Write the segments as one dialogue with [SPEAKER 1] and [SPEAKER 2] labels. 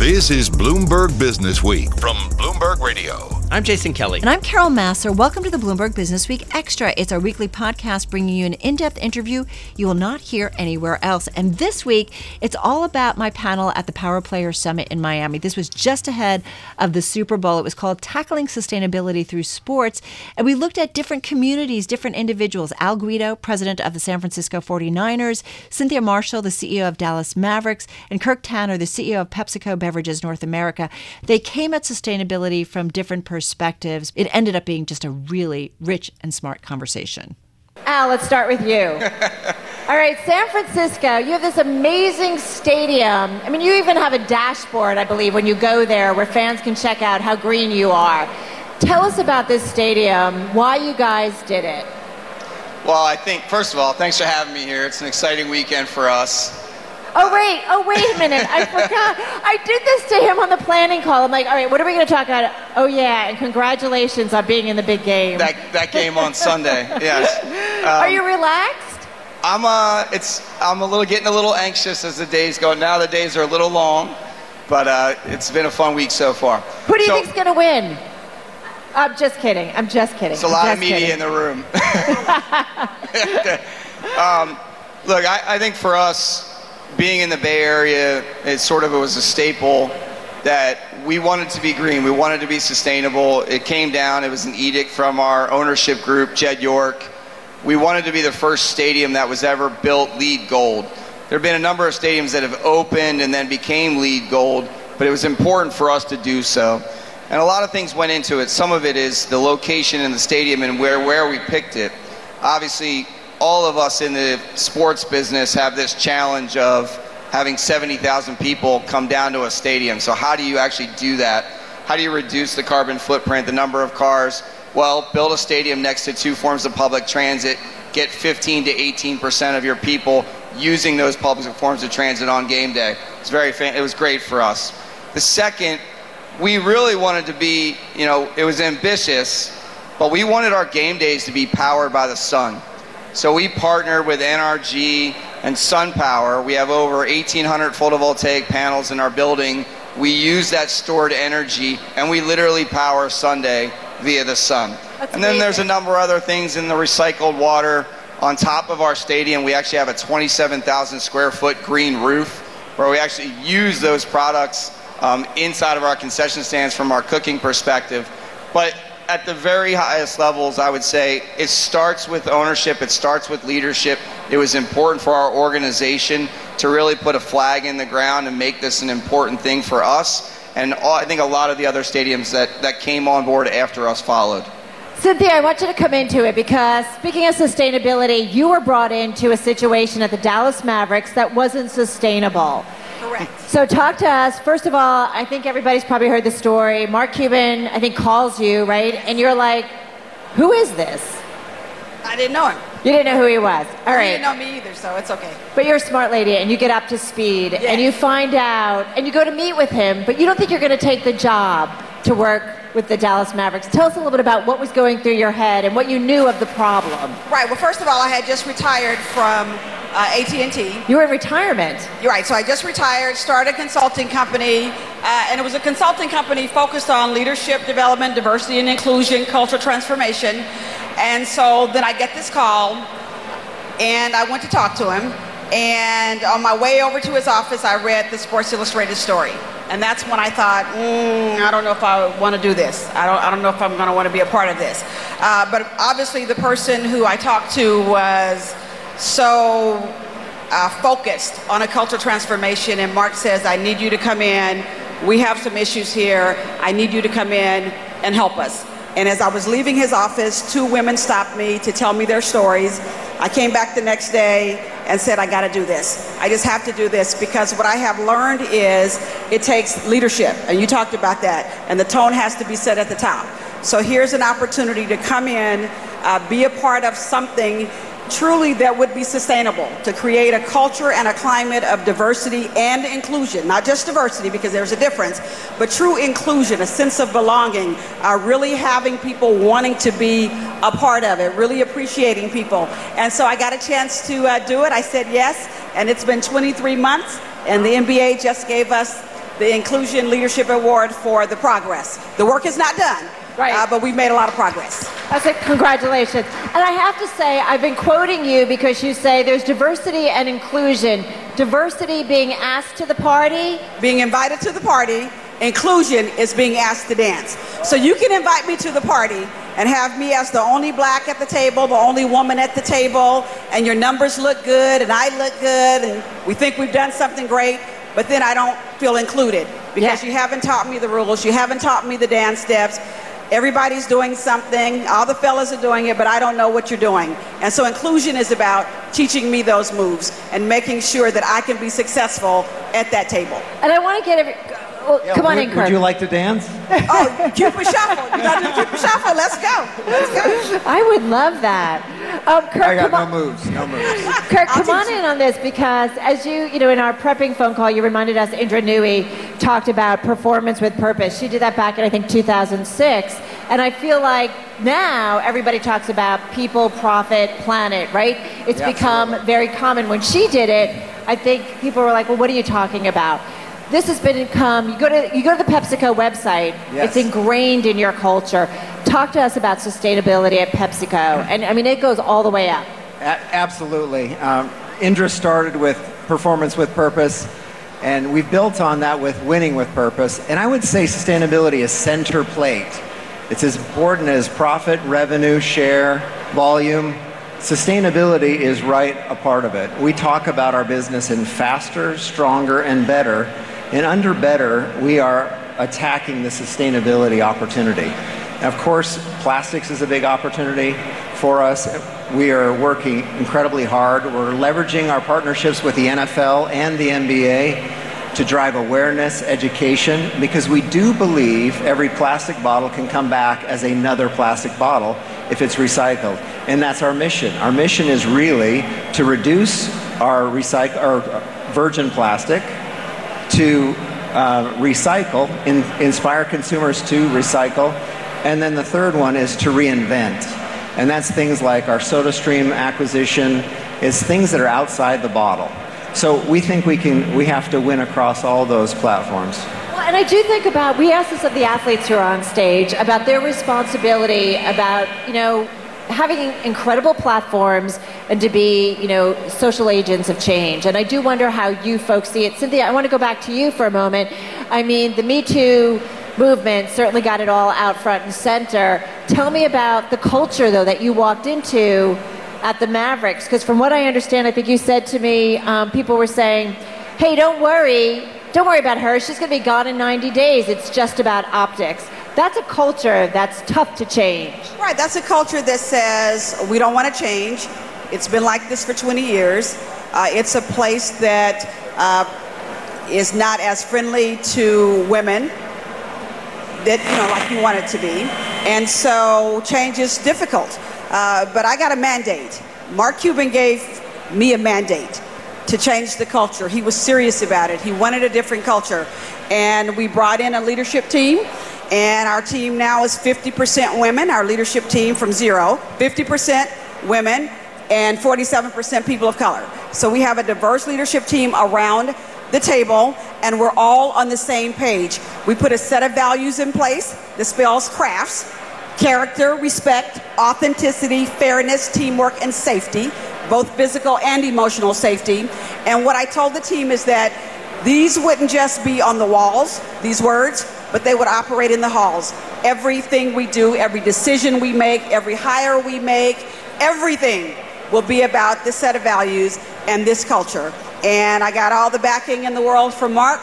[SPEAKER 1] This is Bloomberg Business Week from Bloomberg Radio.
[SPEAKER 2] I'm Jason Kelly.
[SPEAKER 3] And I'm Carol Massar. Welcome to the Bloomberg Business Week Extra. It's our weekly podcast bringing you an in depth interview you will not hear anywhere else. And this week, it's all about my panel at the Power Player Summit in Miami. This was just ahead of the Super Bowl. It was called Tackling Sustainability Through Sports. And we looked at different communities, different individuals. Al Guido, president of the San Francisco 49ers, Cynthia Marshall, the CEO of Dallas Mavericks, and Kirk Tanner, the CEO of PepsiCo Beverages North America. They came at sustainability from different perspectives perspectives. It ended up being just a really rich and smart conversation.
[SPEAKER 4] Al, let's start with you. All right, San Francisco, you have this amazing stadium. I mean, you even have a dashboard, I believe, when you go there where fans can check out how green you are. Tell us about this stadium, why you guys did it.
[SPEAKER 5] Well, I think, first of all, thanks for having me here. It's an exciting weekend for us.
[SPEAKER 4] Oh wait, oh wait a minute, I forgot. I did this to him on the planning call. I'm like, all right, what are we going to talk about? Oh yeah, and congratulations on being in the big game.
[SPEAKER 5] That that game on Sunday, yes.
[SPEAKER 4] Um, are you relaxed?
[SPEAKER 5] I'm uh, it's I'm a little getting a little anxious as the days go. Now the days are a little long, but uh, it's been a fun week so far.
[SPEAKER 4] Who do you
[SPEAKER 5] so,
[SPEAKER 4] think's going to win? I'm just kidding. I'm just kidding.
[SPEAKER 5] It's a lot
[SPEAKER 4] of
[SPEAKER 5] media
[SPEAKER 4] kidding.
[SPEAKER 5] in the room. um, look, I, I think for us, being in the Bay Area, it sort of it was a staple that we wanted to be green. We wanted to be sustainable. It came down. It was an edict from our ownership group, Jed York. We wanted to be the first stadium that was ever built LEED gold. There have been a number of stadiums that have opened and then became LEED gold, but it was important for us to do so. And a lot of things went into it. Some of it is the location in the stadium and where, where we picked it. Obviously, all of us in the sports business have this challenge of having 70,000 people come down to a stadium. So how do you actually do that? How do you reduce the carbon footprint, the number of cars? Well, build a stadium next to two forms of public transit, get 15 to 18% of your people using those public forms of transit on game day. It's very it was great for us. The second, we really wanted to be, you know, it was ambitious, but we wanted our game days to be powered by the sun. So we partner with NRG and SunPower. We have over 1,800 photovoltaic panels in our building. We use that stored energy and we literally power Sunday via the sun.
[SPEAKER 4] That's
[SPEAKER 5] and then there's a number of other things in the recycled water. On top of our stadium, we actually have a 27,000 square foot green roof where we actually use those products um, inside of our concession stands from our cooking perspective. But at the very highest levels, I would say it starts with ownership, it starts with leadership. It was important for our organization to really put a flag in the ground and make this an important thing for us. And all, I think a lot of the other stadiums that, that came on board after us followed.
[SPEAKER 4] Cynthia, I want you to come into it because speaking of sustainability, you were brought into a situation at the Dallas Mavericks that wasn't sustainable.
[SPEAKER 6] Correct.
[SPEAKER 4] So talk to us. First of all, I think everybody's probably heard the story. Mark Cuban, I think, calls you, right? And you're like, who is this?
[SPEAKER 6] I didn't know him.
[SPEAKER 4] You didn't know who he was. All
[SPEAKER 6] He didn't know me either, so it's okay.
[SPEAKER 4] But you're a smart lady and you get up to speed
[SPEAKER 6] Yes.
[SPEAKER 4] and you find out and you go to meet with him, but you don't think you're going to take the job to work with the Dallas Mavericks. Tell us a little bit about what was going through your head and what you knew of the problem.
[SPEAKER 6] Right. Well, first of all, I had just retired from uh, AT&T.
[SPEAKER 4] You were in retirement.
[SPEAKER 6] You're right. So I just retired, started a consulting company, uh, and it was a consulting company focused on leadership development, diversity and inclusion, cultural transformation. And so then I get this call, and I went to talk to him. And on my way over to his office, I read the Sports Illustrated story. And that's when I thought, mm, I don't know if I want to do this. I don't, I don't know if I'm going to want to be a part of this. Uh, but obviously, the person who I talked to was so uh, focused on a cultural transformation. And Mark says, I need you to come in. We have some issues here. I need you to come in and help us. And as I was leaving his office, two women stopped me to tell me their stories. I came back the next day and said, I got to do this. I just have to do this because what I have learned is it takes leadership. And you talked about that. And the tone has to be set at the top. So here's an opportunity to come in, uh, be a part of something truly that would be sustainable to create a culture and a climate of diversity and inclusion not just diversity because there's a difference but true inclusion a sense of belonging uh, really having people wanting to be a part of it really appreciating people and so i got a chance to uh, do it i said yes and it's been 23 months and the nba just gave us the Inclusion Leadership Award for the progress. The work is not done,
[SPEAKER 4] Right.
[SPEAKER 6] uh, but we've made a lot of progress.
[SPEAKER 4] That's it. Congratulations. And I have to say, I've been quoting you because you say there's diversity and inclusion. Diversity being asked to the party.
[SPEAKER 6] Being invited to the party, inclusion is being asked to dance. So you can invite me to the party and have me as the only black at the table, the only woman at the table, and your numbers look good and I look good and we think we've done something great, but then I don't feel included because
[SPEAKER 4] Yeah.
[SPEAKER 6] you haven't taught me the rules, you haven't taught me the dance steps. Everybody's doing something, all the fellas are doing it, but I don't know what you're doing. And so inclusion is about teaching me those moves and making sure that I can be successful at that table.
[SPEAKER 4] And I want to get every. Well, come on
[SPEAKER 2] would,
[SPEAKER 4] in, Kirk.
[SPEAKER 2] Would you like to dance?
[SPEAKER 6] Oh, Cupid Shuffle. You gotta do Cupid Shuffle. Let's go. Let's go.
[SPEAKER 4] I would love that. Um, Kirk,
[SPEAKER 2] I got
[SPEAKER 4] come
[SPEAKER 2] no
[SPEAKER 4] on.
[SPEAKER 2] moves. No moves.
[SPEAKER 4] Kirk,
[SPEAKER 6] I'll
[SPEAKER 4] come on
[SPEAKER 6] you.
[SPEAKER 4] in on this because as you, you know, in our prepping phone call, you reminded us Indra Nooyi talked about performance with purpose. She did that back in, I think, 2006. And I feel like now everybody talks about people, profit, planet, right? It's
[SPEAKER 2] Yeah,
[SPEAKER 4] become very common. When she did it, I think people were like, well, what are you talking about? This has been become, you go to, you go to the PepsiCo website,
[SPEAKER 2] Yes.
[SPEAKER 4] it's ingrained in your culture. Talk to us about sustainability at PepsiCo. And I mean, it goes all the way up.
[SPEAKER 2] A- absolutely. Um, Indra started with performance with purpose, and we've built on that with winning with purpose. And I would say sustainability is center plate. It's as important as profit, revenue, share, volume. Sustainability is right a part of it. We talk about our business in faster, stronger, and better. And under better, we are attacking the sustainability opportunity. Of course, plastics is a big opportunity for us. We are working incredibly hard. We're leveraging our partnerships with the NFL and the NBA to drive awareness, education, because we do believe every plastic bottle can come back as another plastic bottle if it's recycled. And that's our mission. Our mission is really to reduce our, recyc- our virgin plastic to uh, recycle, in, inspire consumers to recycle. And then the third one is to reinvent. And that's things like our SodaStream acquisition, is things that are outside the bottle. So we think we can, we have to win across all those platforms.
[SPEAKER 4] Well, and I do think about, we asked this of the athletes who are on stage, about their responsibility, about, you know, having incredible platforms and to be, you know, social agents of change. And I do wonder how you folks see it. Cynthia, I want to go back to you for a moment. I mean, the Me Too movement certainly got it all out front and center. Tell me about the culture, though, that you walked into at the Mavericks. Because from what I understand, I think you said to me, um, people were saying, hey, don't worry. Don't worry about her. She's going to be gone in 90 days. It's just about optics. That's a culture that's tough to change.
[SPEAKER 6] Right, that's a culture that says we don't want to change. It's been like this for 20 years. Uh, it's a place that uh, is not as friendly to women that you know like you want it to be, and so change is difficult. Uh, but I got a mandate. Mark Cuban gave me a mandate to change the culture. He was serious about it. He wanted a different culture, and we brought in a leadership team. And our team now is 50% women, our leadership team from zero, 50% women, and 47% people of color. So we have a diverse leadership team around the table, and we're all on the same page. We put a set of values in place that spells crafts character, respect, authenticity, fairness, teamwork, and safety, both physical and emotional safety. And what I told the team is that these wouldn't just be on the walls, these words, but they would operate in the halls. Everything we do, every decision we make, every hire we make, everything will be about this set of values and this culture. And I got all the backing in the world from Mark,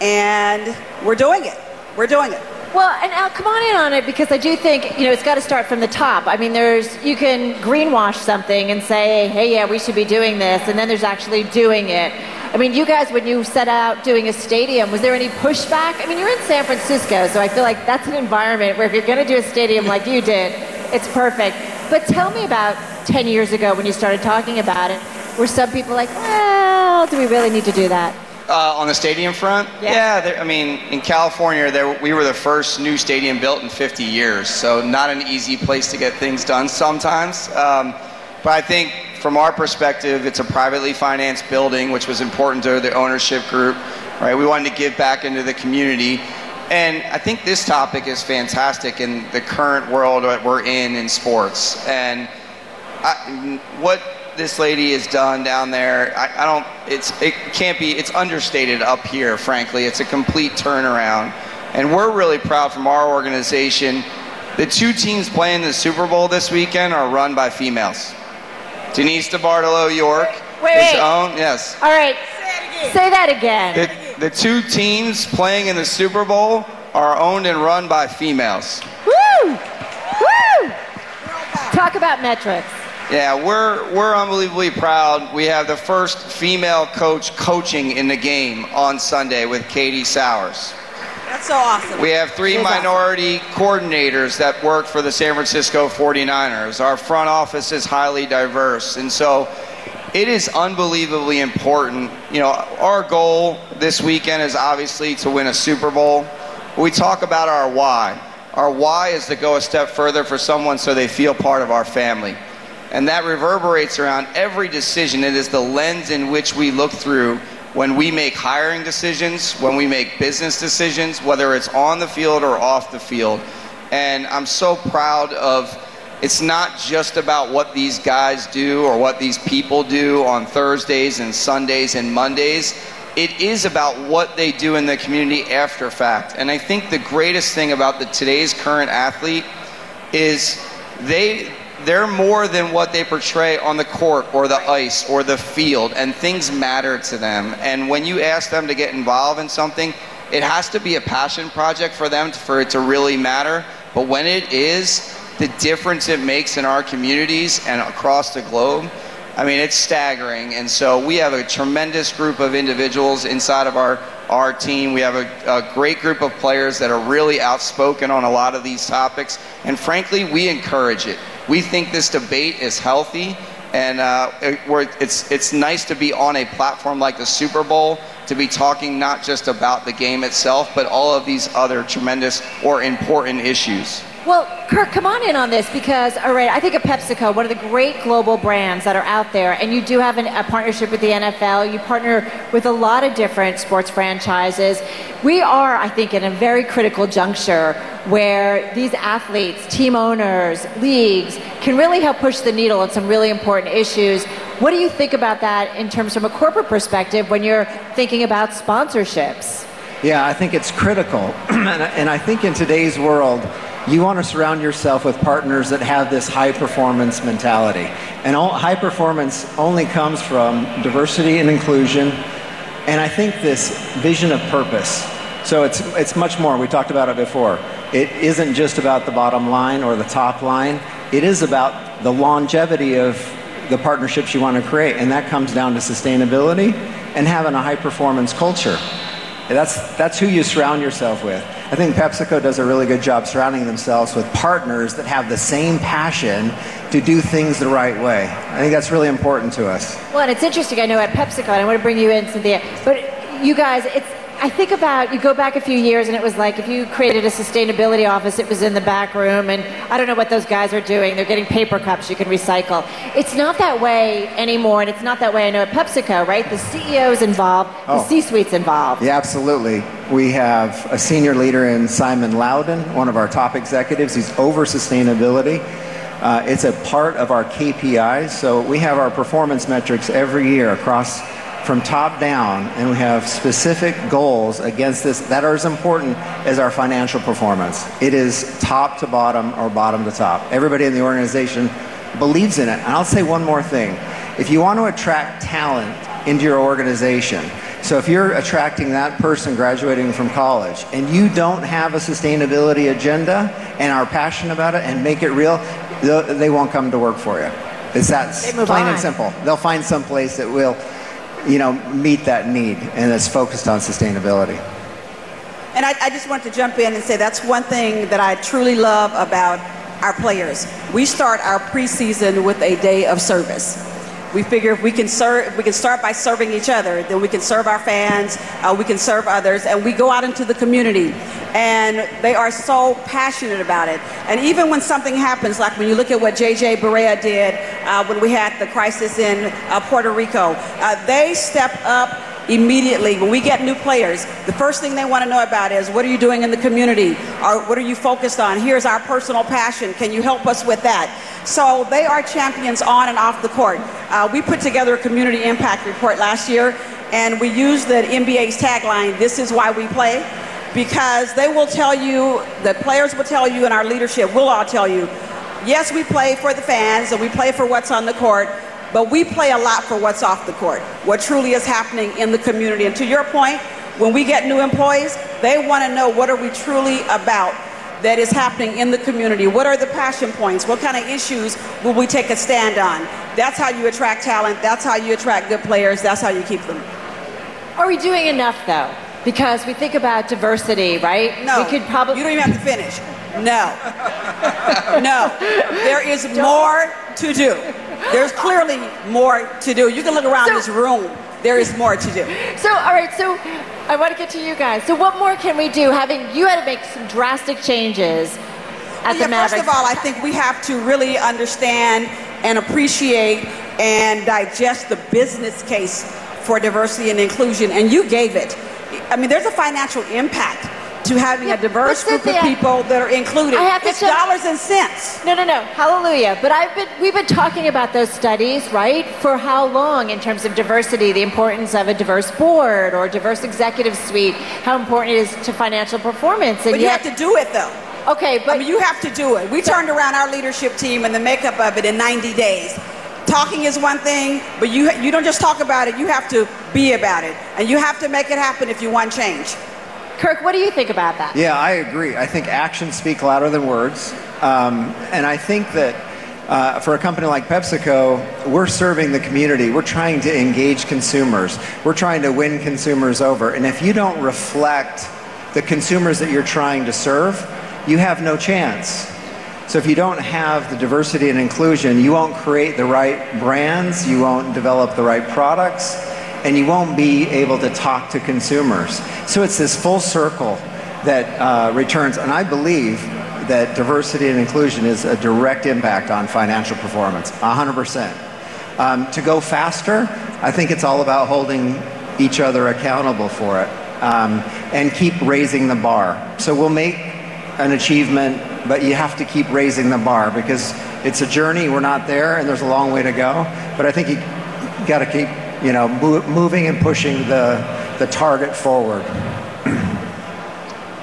[SPEAKER 6] and we're doing it. We're doing it.
[SPEAKER 4] Well, and Al, come on in on it because I do think you know it's got to start from the top. I mean, there's you can greenwash something and say, hey, yeah, we should be doing this, and then there's actually doing it. I mean, you guys, when you set out doing a stadium, was there any pushback? I mean, you're in San Francisco, so I feel like that's an environment where if you're going to do a stadium like you did, it's perfect. But tell me about 10 years ago when you started talking about it, were some people like, well, do we really need to do that?
[SPEAKER 5] Uh, on the stadium front?
[SPEAKER 4] Yeah.
[SPEAKER 5] there, I mean, in California, there, we were the first new stadium built in 50 years, so not an easy place to get things done sometimes. Um, but I think from our perspective, it's a privately financed building, which was important to the ownership group, right? We wanted to give back into the community. And I think this topic is fantastic in the current world that we're in in sports. And I, what this lady has done down there, I, I don't, it's, it can't be, it's understated up here, frankly. It's a complete turnaround. And we're really proud from our organization. The two teams playing the Super Bowl this weekend are run by females. Denise DeBartolo York
[SPEAKER 4] Wait,
[SPEAKER 5] is
[SPEAKER 4] wait.
[SPEAKER 5] owned, yes.
[SPEAKER 4] All right. Say that again.
[SPEAKER 5] The, the two teams playing in the Super Bowl are owned and run by females.
[SPEAKER 4] Woo! Woo! Talk about metrics.
[SPEAKER 5] Yeah, we're we're unbelievably proud. We have the first female coach coaching in the game on Sunday with Katie Sowers.
[SPEAKER 6] That's so awesome.
[SPEAKER 5] We have three
[SPEAKER 4] She's awesome.
[SPEAKER 5] minority coordinators that work for the San Francisco 49ers. Our front office is highly diverse. And so it is unbelievably important. You know, our goal this weekend is obviously to win a Super Bowl. We talk about our why. Our why is to go a step further for someone so they feel part of our family. And that reverberates around every decision. It is the lens in which we look through when we make hiring decisions, when we make business decisions, whether it's on the field or off the field. And I'm so proud of it's not just about what these guys do or what these people do on Thursdays and Sundays and Mondays. It is about what they do in the community after fact. And I think the greatest thing about the today's current athlete is they they're more than what they portray on the court or the ice or the field and things matter to them and when you ask them to get involved in something it has to be a passion project for them for it to really matter but when it is the difference it makes in our communities and across the globe I mean, it's staggering. And so we have a tremendous group of individuals inside of our, our team. We have a, a great group of players that are really outspoken on a lot of these topics. And frankly, we encourage it. We think this debate is healthy. And uh, it, it's, it's nice to be on a platform like the Super Bowl to be talking not just about the game itself, but all of these other tremendous or important issues.
[SPEAKER 4] Well, Kirk, come on in on this because, all right, I think of PepsiCo, one of the great global brands that are out there, and you do have an, a partnership with the NFL. You partner with a lot of different sports franchises. We are, I think, in a very critical juncture where these athletes, team owners, leagues can really help push the needle on some really important issues. What do you think about that in terms from a corporate perspective when you're thinking about sponsorships?
[SPEAKER 2] Yeah, I think it's critical. and I- and I think in today's world, you want to surround yourself with partners that have this high performance mentality. And all, high performance only comes from diversity and inclusion. And I think this vision of purpose. So it's, it's much more. We talked about it before. It isn't just about the bottom line or the top line, it is about the longevity of the partnerships you want to create. And that comes down to sustainability and having a high performance culture. That's, that's who you surround yourself with. I think PepsiCo does a really good job surrounding themselves with partners that have the same passion to do things the right way. I think that's really important to us.
[SPEAKER 4] Well, and it's interesting. I know at PepsiCo, and I want to bring you in, Cynthia, but you guys, it's. I think about you go back a few years, and it was like if you created a sustainability office, it was in the back room, and I don't know what those guys are doing. They're getting paper cups you can recycle. It's not that way anymore, and it's not that way. I know at PepsiCo, right? The CEO's involved, the
[SPEAKER 2] Oh.
[SPEAKER 4] C-suite's involved.
[SPEAKER 2] Yeah, absolutely. We have a senior leader in Simon Lowden, one of our top executives. He's over sustainability. Uh, it's a part of our KPIs. So we have our performance metrics every year across from top down, and we have specific goals against this that are as important as our financial performance. It is top to bottom or bottom to top. Everybody in the organization believes in it. And I'll say one more thing. If you want to attract talent into your organization, so if you're attracting that person graduating from college and you don't have a sustainability agenda and are passionate about it and make it real, they won't come to work for you. It's that plain
[SPEAKER 4] on.
[SPEAKER 2] and simple. They'll find some place that will, you know, meet that need and that's focused on sustainability.
[SPEAKER 6] And I, I just want to jump in and say that's one thing that I truly love about our players. We start our preseason with a day of service. We figure if we can serve, we can start by serving each other, then we can serve our fans, uh, we can serve others, and we go out into the community. And they are so passionate about it. And even when something happens, like when you look at what JJ Barea did uh, when we had the crisis in uh, Puerto Rico, uh, they step up immediately. When we get new players the first thing they want to know about is what are you doing in the community? Or what are you focused on? Here's our personal passion. Can you help us with that? So they are champions on and off the court. Uh, we put together a community impact report last year and we used the nba's tagline this is why we play because they will tell you the players will tell you and our leadership will all tell you yes we play for the fans and we play for what's on the court but we play a lot for what's off the court, what truly is happening in the community. And to your point, when we get new employees, they want to know what are we truly about that is happening in the community? What are the passion points? What kind of issues will we take a stand on? That's how you attract talent. That's how you attract good players. That's how you keep them.
[SPEAKER 4] Are we doing enough though? Because we think about diversity, right?
[SPEAKER 6] No.
[SPEAKER 4] We could probably
[SPEAKER 6] You don't even have to finish. No. no. There is more to do. There's clearly more to do. You can look around
[SPEAKER 4] So-
[SPEAKER 6] this room. There is more to do.
[SPEAKER 4] So, all right, so I want to get to you guys. So, what more can we do? Having you had to make some drastic changes at
[SPEAKER 6] yeah,
[SPEAKER 4] the Mavericks.
[SPEAKER 6] First of all, I think we have to really understand and appreciate and digest the business case for diversity and inclusion, and you gave it. I mean, there's a financial impact to having
[SPEAKER 4] Yeah,
[SPEAKER 6] a diverse group of people that are included.
[SPEAKER 4] I have to
[SPEAKER 6] it's
[SPEAKER 4] check-
[SPEAKER 6] dollars and cents.
[SPEAKER 4] No, no, no. Hallelujah. But I've been we've been talking about those studies, right? For how long in terms of diversity, the importance of a diverse board or diverse executive suite, how important it is to financial performance. And
[SPEAKER 6] But you have to do it, though.
[SPEAKER 4] Okay, but
[SPEAKER 6] I mean, you have to do it. We turned around our leadership team and the makeup of it in 90 days. Talking is one thing, but you you don't just talk about it. You have to be about it, and you have to make it happen if you want change.
[SPEAKER 4] Kirk, what do you think about that?
[SPEAKER 2] Yeah, I agree. I think actions speak louder than words. Um, and I think that uh, for a company like PepsiCo, we're serving the community. We're trying to engage consumers. We're trying to win consumers over. And if you don't reflect the consumers that you're trying to serve, you have no chance. So if you don't have the diversity and inclusion, you won't create the right brands, you won't develop the right products, and you won't be able to talk to consumers. So it's this full circle that uh, returns, and I believe that diversity and inclusion is a direct impact on financial performance, 100%. Um, to go faster, I think it's all about holding each other accountable for it um, and keep raising the bar. So we'll make an achievement, but you have to keep raising the bar because it's a journey. We're not there, and there's a long way to go. But I think you got to keep, you know, mo- moving and pushing the the target forward.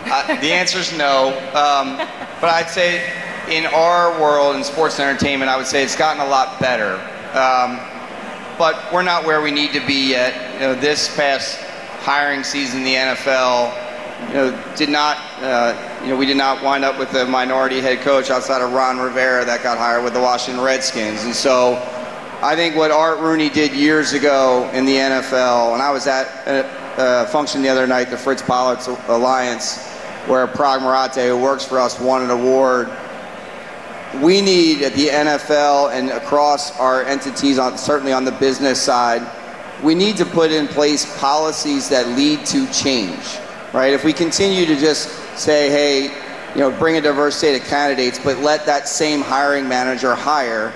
[SPEAKER 5] Uh, the answer is no. Um, but I'd say in our world in sports and entertainment, I would say it's gotten a lot better. Um, but we're not where we need to be yet. You know, this past hiring season the NFL, you know, did not, uh, you know, we did not wind up with a minority head coach outside of Ron Rivera that got hired with the Washington Redskins. And so I think what Art Rooney did years ago in the NFL, and I was at a, a function the other night, the Fritz Pollard's Alliance, where Paraag Marathe, who works for us, won an award. We need at the NFL and across our entities, on, certainly on the business side, we need to put in place policies that lead to change, right? If we continue to just say, hey, you know, bring a diverse slate of candidates, but let that same hiring manager hire,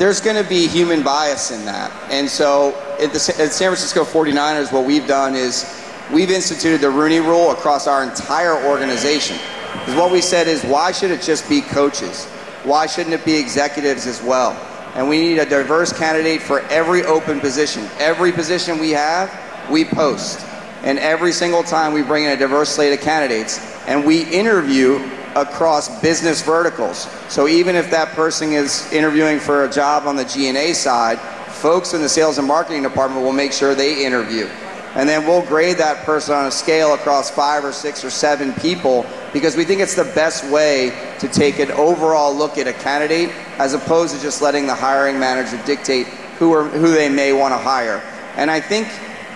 [SPEAKER 5] there's going to be human bias in that. And so at the at San Francisco 49ers, what we've done is we've instituted the Rooney Rule across our entire organization. Because what we said is, why should it just be coaches? Why shouldn't it be executives as well? And we need a diverse candidate for every open position. Every position we have, we post. And every single time we bring in a diverse slate of candidates, and we interview across business verticals. So even if that person is interviewing for a job on the G&A side, folks in the sales and marketing department will make sure they interview. And then we'll grade that person on a scale across five or six or seven people because we think it's the best way to take an overall look at a candidate as opposed to just letting the hiring manager dictate who, are, who they may want to hire. And I think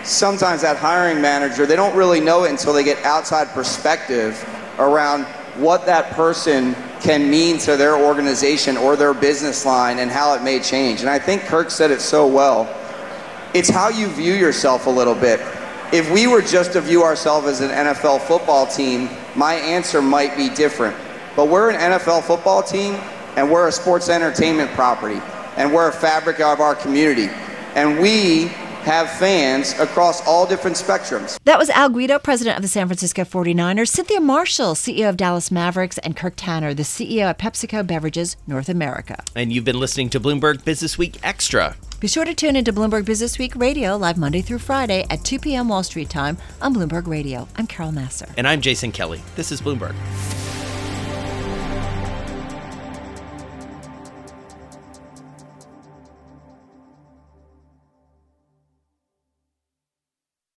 [SPEAKER 5] sometimes that hiring manager, they don't really know it until they get outside perspective around what that person can mean to their organization or their business line and how it may change. And I think Kirk said it so well. It's how you view yourself a little bit. If we were just to view ourselves as an NFL football team, my answer might be different. But we're an NFL football team and we're a sports entertainment property and we're a fabric of our community. And we have fans across all different spectrums.
[SPEAKER 4] That was Al Guido, president of the San Francisco 49ers, Cynthia Marshall, CEO of Dallas Mavericks, and Kirk Tanner, the CEO at PepsiCo Beverages North America.
[SPEAKER 7] And you've been listening to Bloomberg Business Week Extra.
[SPEAKER 4] Be sure to tune into Bloomberg Business Week Radio live Monday through Friday at 2 p.m. Wall Street time on Bloomberg Radio. I'm Carol Massar.
[SPEAKER 7] And I'm Jason Kelly. This is Bloomberg.